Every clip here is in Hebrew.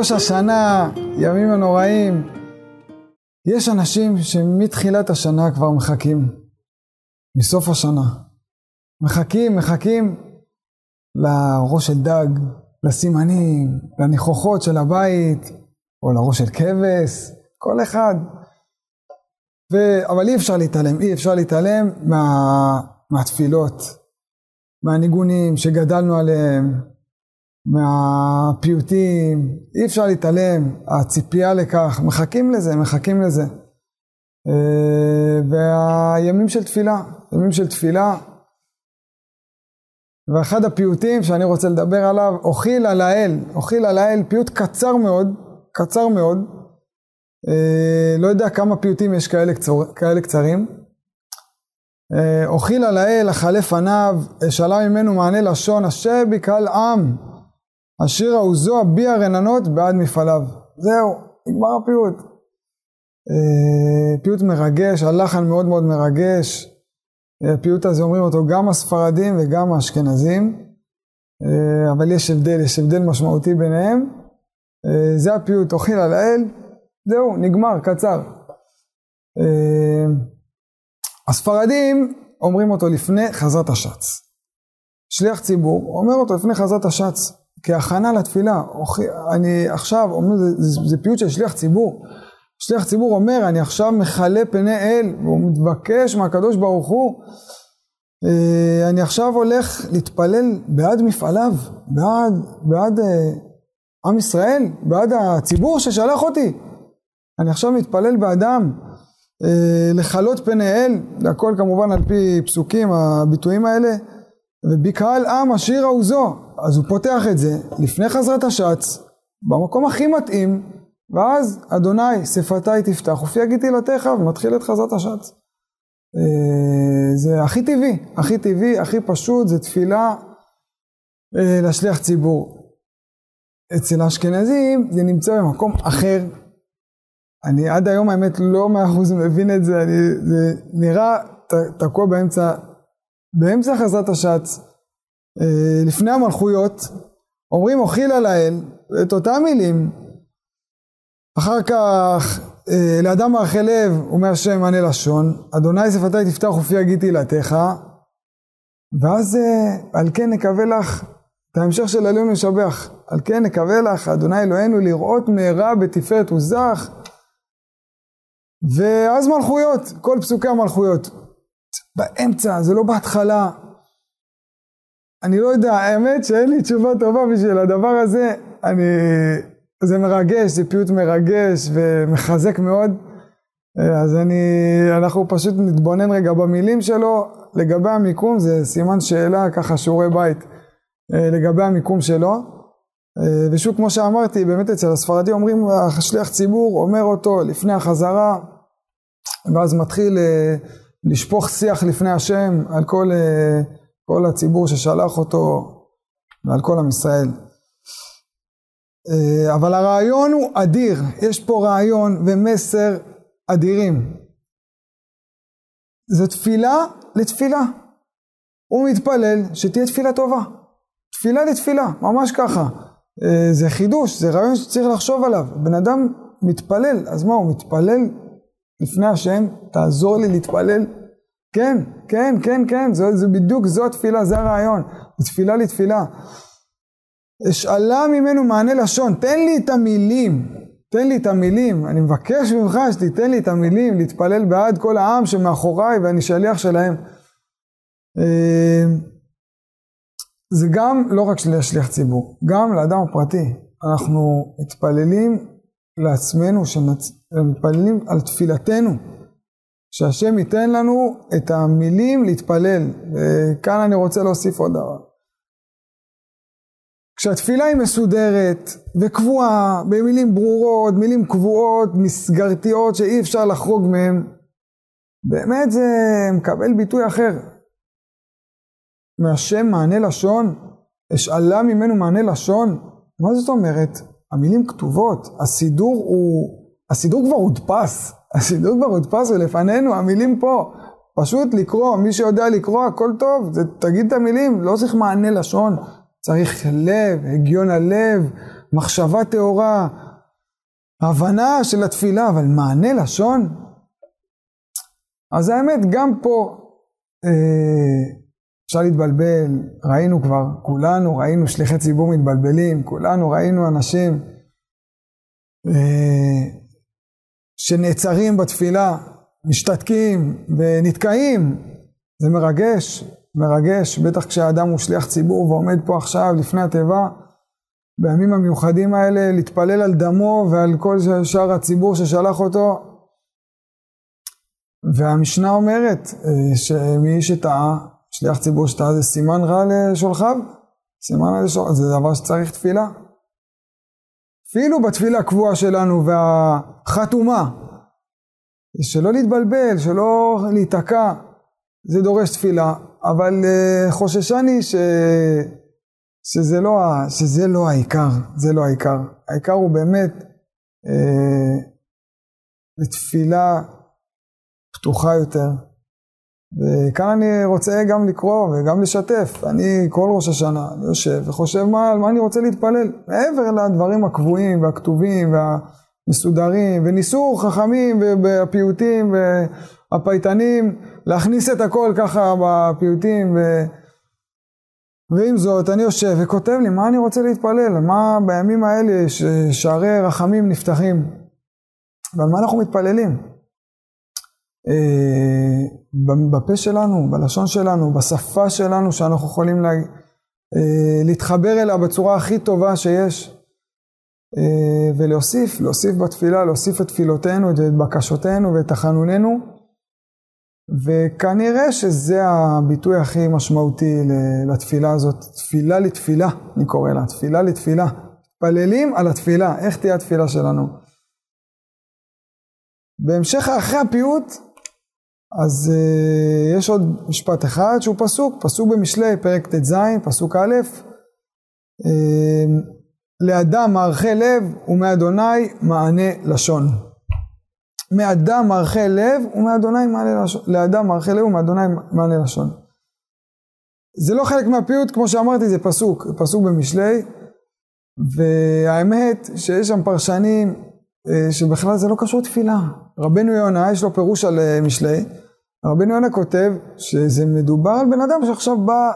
ראש השנה, ימים הנוראים. יש אנשים שמתחילת השנה כבר מחכים, מסוף השנה. מחכים, מחכים לראש של דג, לסימנים, לניחוחות של הבית, או לראש של כבש, כל אחד. ו... אבל אי אפשר להתעלם, אי אפשר להתעלם מה... מהתפילות, מהניגונים שגדלנו עליהם, מהפיוטים, אי אפשר להתעלם, הציפייה לכך, מחכים לזה, מחכים לזה. אה, והימים של תפילה, ימים של תפילה, ואחד הפיוטים שאני רוצה לדבר עליו, אוכיל על האל, אוכיל על האל, פיוט קצר מאוד, קצר מאוד, אה, לא יודע כמה פיוטים יש כאלה, קצור, כאלה קצרים. אה, אוכיל על האל, אכלה פניו, אשאלה ממנו מענה לשון, אשר בקהל עם, השיר העוזו אביע רננות בעד מפעליו. זהו, נגמר הפיוט. אה, פיוט מרגש, הלחן מאוד מאוד מרגש. הפיוט הזה אומרים אותו גם הספרדים וגם האשכנזים, אבל יש הבדל, יש הבדל משמעותי ביניהם. זה הפיוט, אוכיל על האל, זהו, נגמר, קצר. אה, הספרדים אומרים אותו לפני חזרת השץ. שליח ציבור אומר אותו לפני חזרת השץ, כהכנה לתפילה. אני עכשיו, אומר, זה, זה, זה פיוט של שליח ציבור. שליח ציבור אומר, אני עכשיו מכלה פני אל, והוא מתבקש מהקדוש ברוך הוא. אה, אני עכשיו הולך להתפלל בעד מפעליו, בעד, בעד אה, עם ישראל, בעד הציבור ששלח אותי. אני עכשיו מתפלל באדם אה, לכלות פני אל, הכל כמובן על פי פסוקים, הביטויים האלה, ובקהל עם השיר העוזו, אז הוא פותח את זה לפני חזרת השץ, במקום הכי מתאים, ואז אדוני שפתי תפתח ופי יגיד תהילתך ומתחיל את חזרת השץ. אה, זה הכי טבעי, הכי טבעי, הכי פשוט, זה תפילה אה, לשליח ציבור. אצל האשכנזים זה נמצא במקום אחר, אני עד היום האמת לא מאה אחוז מבין את זה, אני, זה נראה תקוע באמצע, באמצע חזרת השץ, אה, לפני המלכויות, אומרים אוכיל על האל, את אותם מילים, אחר כך אה, לאדם מאכל לב ומהשם מענה לשון, אדוני שפתי תפתח ופי יגיד תהילתך, ואז אה, על כן נקווה לך את ההמשך של עלינו לשבח, על כן נקווה לך אדוני אלוהינו לראות מהרה בתפארת וזך. ואז מלכויות, כל פסוקי המלכויות. באמצע, זה לא בהתחלה. אני לא יודע, האמת שאין לי תשובה טובה בשביל הדבר הזה. אני... זה מרגש, זה פיוט מרגש ומחזק מאוד. אז אני, אנחנו פשוט נתבונן רגע במילים שלו. לגבי המיקום זה סימן שאלה, ככה שיעורי בית. לגבי המיקום שלו. ושוב, כמו שאמרתי, באמת אצל הספרדים אומרים, השליח ציבור אומר אותו לפני החזרה, ואז מתחיל אה, לשפוך שיח לפני השם על כל, אה, כל הציבור ששלח אותו ועל כל עם ישראל. אה, אבל הרעיון הוא אדיר, יש פה רעיון ומסר אדירים. זה תפילה לתפילה. הוא מתפלל שתהיה תפילה טובה. תפילה לתפילה, ממש ככה. זה חידוש, זה רעיון שצריך לחשוב עליו. בן אדם מתפלל, אז מה, הוא מתפלל לפני השם, תעזור לי להתפלל. כן, כן, כן, כן, זה, זה בדיוק, זו התפילה, זה הרעיון. תפילה לתפילה. אשאלה ממנו מענה לשון, תן לי את המילים, תן לי את המילים, אני מבקש ממך שתיתן לי את המילים, להתפלל בעד כל העם שמאחוריי ואני שליח שלהם. אה, זה גם לא רק שליח ציבור, גם לאדם הפרטי. אנחנו מתפללים לעצמנו, שמתפללים על תפילתנו, שהשם ייתן לנו את המילים להתפלל. וכאן אני רוצה להוסיף עוד דבר. כשהתפילה היא מסודרת וקבועה, במילים ברורות, מילים קבועות, מסגרתיות, שאי אפשר לחרוג מהן, באמת זה מקבל ביטוי אחר. מהשם מענה לשון, אשאלה ממנו מענה לשון, מה זאת אומרת? המילים כתובות, הסידור הוא, הסידור כבר הודפס, הסידור כבר הודפס ולפנינו, המילים פה. פשוט לקרוא, מי שיודע לקרוא, הכל טוב, זה, תגיד את המילים, לא צריך מענה לשון, צריך לב, הגיון הלב, מחשבה טהורה, הבנה של התפילה, אבל מענה לשון? אז האמת, גם פה אה, אפשר להתבלבל, ראינו כבר, כולנו ראינו שליחי ציבור מתבלבלים, כולנו ראינו אנשים אה, שנעצרים בתפילה, משתתקים ונתקעים, זה מרגש, מרגש, בטח כשהאדם הוא שליח ציבור ועומד פה עכשיו לפני התיבה, בימים המיוחדים האלה, להתפלל על דמו ועל כל שאר הציבור ששלח אותו. והמשנה אומרת אה, שמי שטעה, שליח ציבור שטעה זה סימן רע לשולחיו, סימן רע לשולחיו, זה דבר שצריך תפילה. אפילו בתפילה הקבועה שלנו והחתומה, שלא להתבלבל, שלא להיתקע, זה דורש תפילה, אבל uh, חוששני ש... שזה, לא, שזה לא העיקר, זה לא העיקר. העיקר הוא באמת uh, לתפילה פתוחה יותר. וכאן אני רוצה גם לקרוא וגם לשתף. אני כל ראש השנה, אני יושב וחושב מה, מה אני רוצה להתפלל. מעבר לדברים הקבועים והכתובים והמסודרים, וניסו חכמים בפיוטים והפייטנים להכניס את הכל ככה בפיוטים. ו... ועם זאת, אני יושב וכותב לי מה אני רוצה להתפלל, מה בימים האלה ששערי רחמים נפתחים, ועל מה אנחנו מתפללים. אה, בפה שלנו, בלשון שלנו, בשפה שלנו, שאנחנו יכולים לה, אה, להתחבר אליה בצורה הכי טובה שיש. אה, ולהוסיף, להוסיף בתפילה, להוסיף את תפילותינו, ואת בקשותינו ואת תחנוננו. וכנראה שזה הביטוי הכי משמעותי לתפילה הזאת, תפילה לתפילה, אני קורא לה, תפילה לתפילה. מתפללים על התפילה, איך תהיה התפילה שלנו. בהמשך אחרי הפיוט, אז uh, יש עוד משפט אחד שהוא פסוק, פסוק במשלי, פרק ט"ז, פסוק א', uh, לאדם מערכי לב ומאדוני מענה לשון. מאדם מערכי לב ומאדוני מענה לשון. לאדם מערכי לב ומאדוני מענה לשון. זה לא חלק מהפיוט, כמו שאמרתי, זה פסוק, פסוק במשלי, והאמת שיש שם פרשנים שבכלל זה לא קשור תפילה. רבנו יונה, יש לו פירוש על משלי, רבנו יונה כותב שזה מדובר על בן אדם שעכשיו בא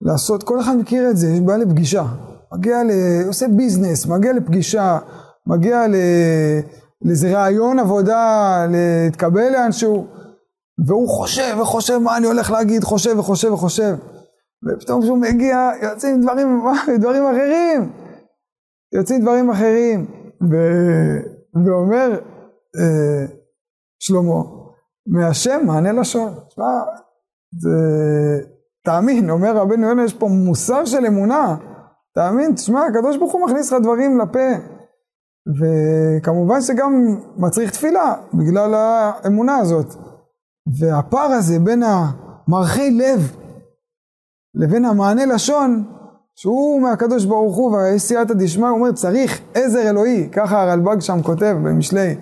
לעשות, כל אחד מכיר את זה, בעיה לפגישה. מגיע ל... עושה ביזנס, מגיע לפגישה, מגיע ל... לאיזה רעיון עבודה, להתקבל לאנשהו, והוא חושב וחושב מה אני הולך להגיד, חושב וחושב וחושב. ופתאום כשהוא מגיע, יוצאים דברים, דברים אחרים. יוצאים דברים אחרים. ו... ואומר אה, שלמה, מהשם מענה לשון. תשמע, זה... תאמין, אומר רבנו יונה, יש פה מוסר של אמונה. תאמין, תשמע, הקדוש ברוך הוא מכניס לך דברים לפה. וכמובן שגם מצריך תפילה, בגלל האמונה הזאת. והפער הזה בין המרחי לב לבין המענה לשון, שהוא מהקדוש ברוך הוא והאי סייעתא דשמיא, הוא אומר צריך עזר אלוהי, ככה הרלב"ג שם כותב במשלי,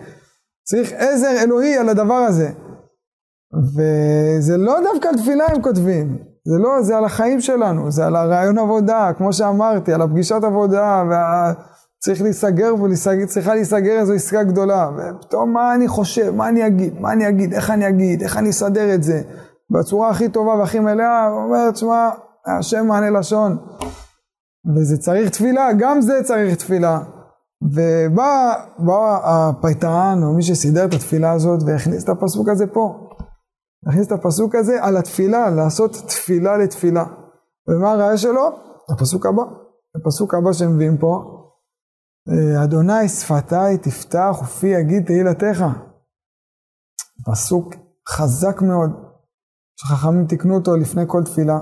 צריך עזר אלוהי על הדבר הזה. וזה לא דווקא על תפילה הם כותבים, זה לא, זה על החיים שלנו, זה על הרעיון עבודה, כמו שאמרתי, על הפגישת עבודה, וצריך להיסגר וצריכה להיסגר איזו עסקה גדולה, ופתאום מה אני חושב, מה אני אגיד, מה אני אגיד, איך אני אגיד, איך אני אסדר את זה, בצורה הכי טובה והכי מלאה, הוא אומר, תשמע, השם מענה לשון, וזה צריך תפילה, גם זה צריך תפילה. ובא הפייטרן, או מי שסידר את התפילה הזאת, והכניס את הפסוק הזה פה. נכניס את הפסוק הזה על התפילה, לעשות תפילה לתפילה. ומה הראיה שלו? הפסוק הבא. הפסוק הבא שמביאים פה, אה, אדוני שפתיי תפתח ופי יגיד תהילתך. פסוק חזק מאוד, שחכמים תיקנו אותו לפני כל תפילה.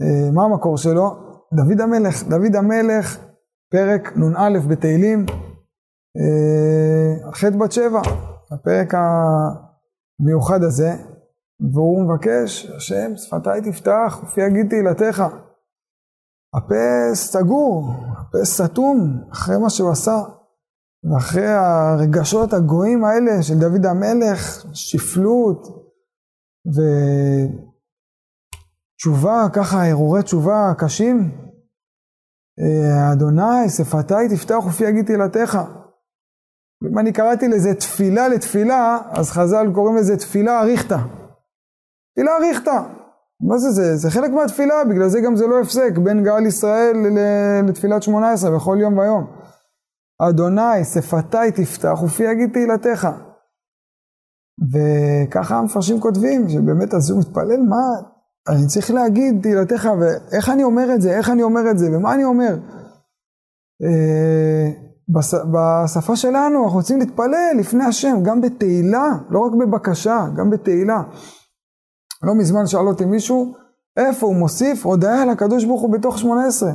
אה, מה המקור שלו? דוד המלך. דוד המלך, פרק נ"א בתהילים, אה, חטא בת שבע, הפרק. המיוחד הזה, והוא מבקש, השם שפתיי תפתח ופי יגיד תהילתך. הפה סגור, הפה סתום אחרי מה שהוא עשה, ואחרי הרגשות הגויים האלה של דוד המלך, שפלות ותשובה, ככה הרהורי תשובה קשים, אה, אדוני, שפתי תפתח ופי יגיד תהילתך. אם אני קראתי לזה תפילה לתפילה, אז חז"ל קוראים לזה תפילה אריכתא. תפילה אריכתא. מה זה זה? זה חלק מהתפילה, בגלל זה גם זה לא הפסק בין גאל ישראל לתפילת שמונה עשרה בכל יום ויום. אדוני, שפתי תפתח ופי יגיד תהילתך. וככה המפרשים כותבים, שבאמת אז הוא מתפלל, מה, אני צריך להגיד תהילתך, ואיך אני אומר את זה, איך אני אומר את זה, ומה אני אומר. אה, בש, בשפה שלנו אנחנו רוצים להתפלל לפני השם, גם בתהילה, לא רק בבקשה, גם בתהילה. לא מזמן שאל אותי מישהו, איפה הוא מוסיף הודיה לקדוש ברוך הוא בתוך שמונה עשרה.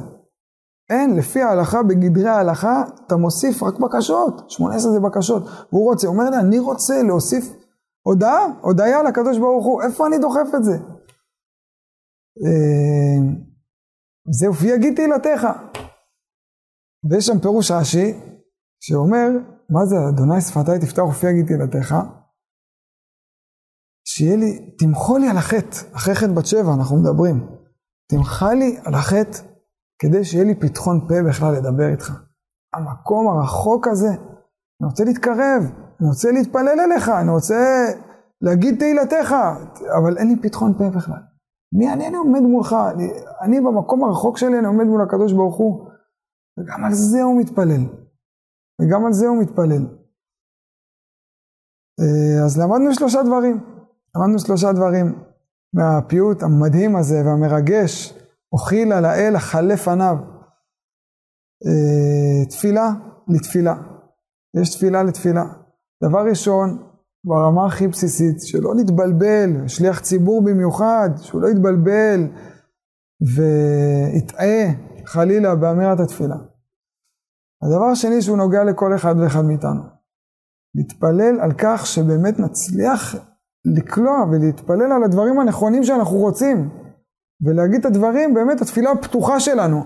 אין, לפי ההלכה, בגדרי ההלכה, אתה מוסיף רק בקשות, שמונה עשרה זה בקשות. והוא רוצה, הוא אומר לי, אני רוצה להוסיף הודעה, הודיה לקדוש ברוך הוא, איפה אני דוחף את זה? אה, זהו, ויגיד תהילתך. ויש שם פירוש רש"י, שאומר, מה זה, אדוני שפתי תפתח ופי יגיד תהילתך, שיהיה לי, תמחול לי על החטא, אחרי חטא בת שבע אנחנו מדברים, תמחה לי על החטא, כדי שיהיה לי פתחון פה בכלל לדבר איתך. המקום הרחוק הזה, אני רוצה להתקרב, אני רוצה להתפלל אליך, אני רוצה להגיד תהילתך, אבל אין לי פתחון פה בכלל. מי אני, אני עומד מולך, אני, אני במקום הרחוק שלי, אני עומד מול הקדוש ברוך הוא, וגם על זה הוא מתפלל. וגם על זה הוא מתפלל. אה, אז למדנו שלושה דברים. למדנו שלושה דברים מהפיוט המדהים הזה והמרגש, אוכיל על האל החלה פניו. אה, תפילה לתפילה. יש תפילה לתפילה. דבר ראשון, ברמה הכי בסיסית, שלא נתבלבל, שליח ציבור במיוחד, שהוא לא יתבלבל ויטעה חלילה באמירת התפילה. הדבר השני שהוא נוגע לכל אחד ואחד מאיתנו, להתפלל על כך שבאמת נצליח לקלוע ולהתפלל על הדברים הנכונים שאנחנו רוצים, ולהגיד את הדברים, באמת התפילה הפתוחה שלנו,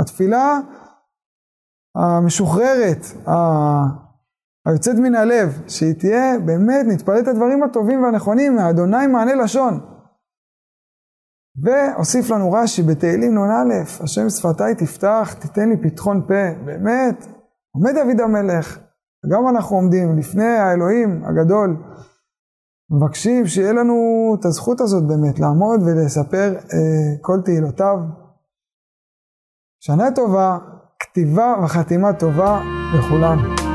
התפילה המשוחררת, היוצאת מן הלב, שהיא תהיה באמת, נתפלל את הדברים הטובים והנכונים, מאדוני מענה לשון. והוסיף לנו רש"י בתהילים נ"א, השם שפתי תפתח, תיתן לי פתחון פה, באמת, עומד דוד המלך, וגם אנחנו עומדים לפני האלוהים הגדול, מבקשים שיהיה לנו את הזכות הזאת באמת, לעמוד ולספר אה, כל תהילותיו. שנה טובה, כתיבה וחתימה טובה לכולנו.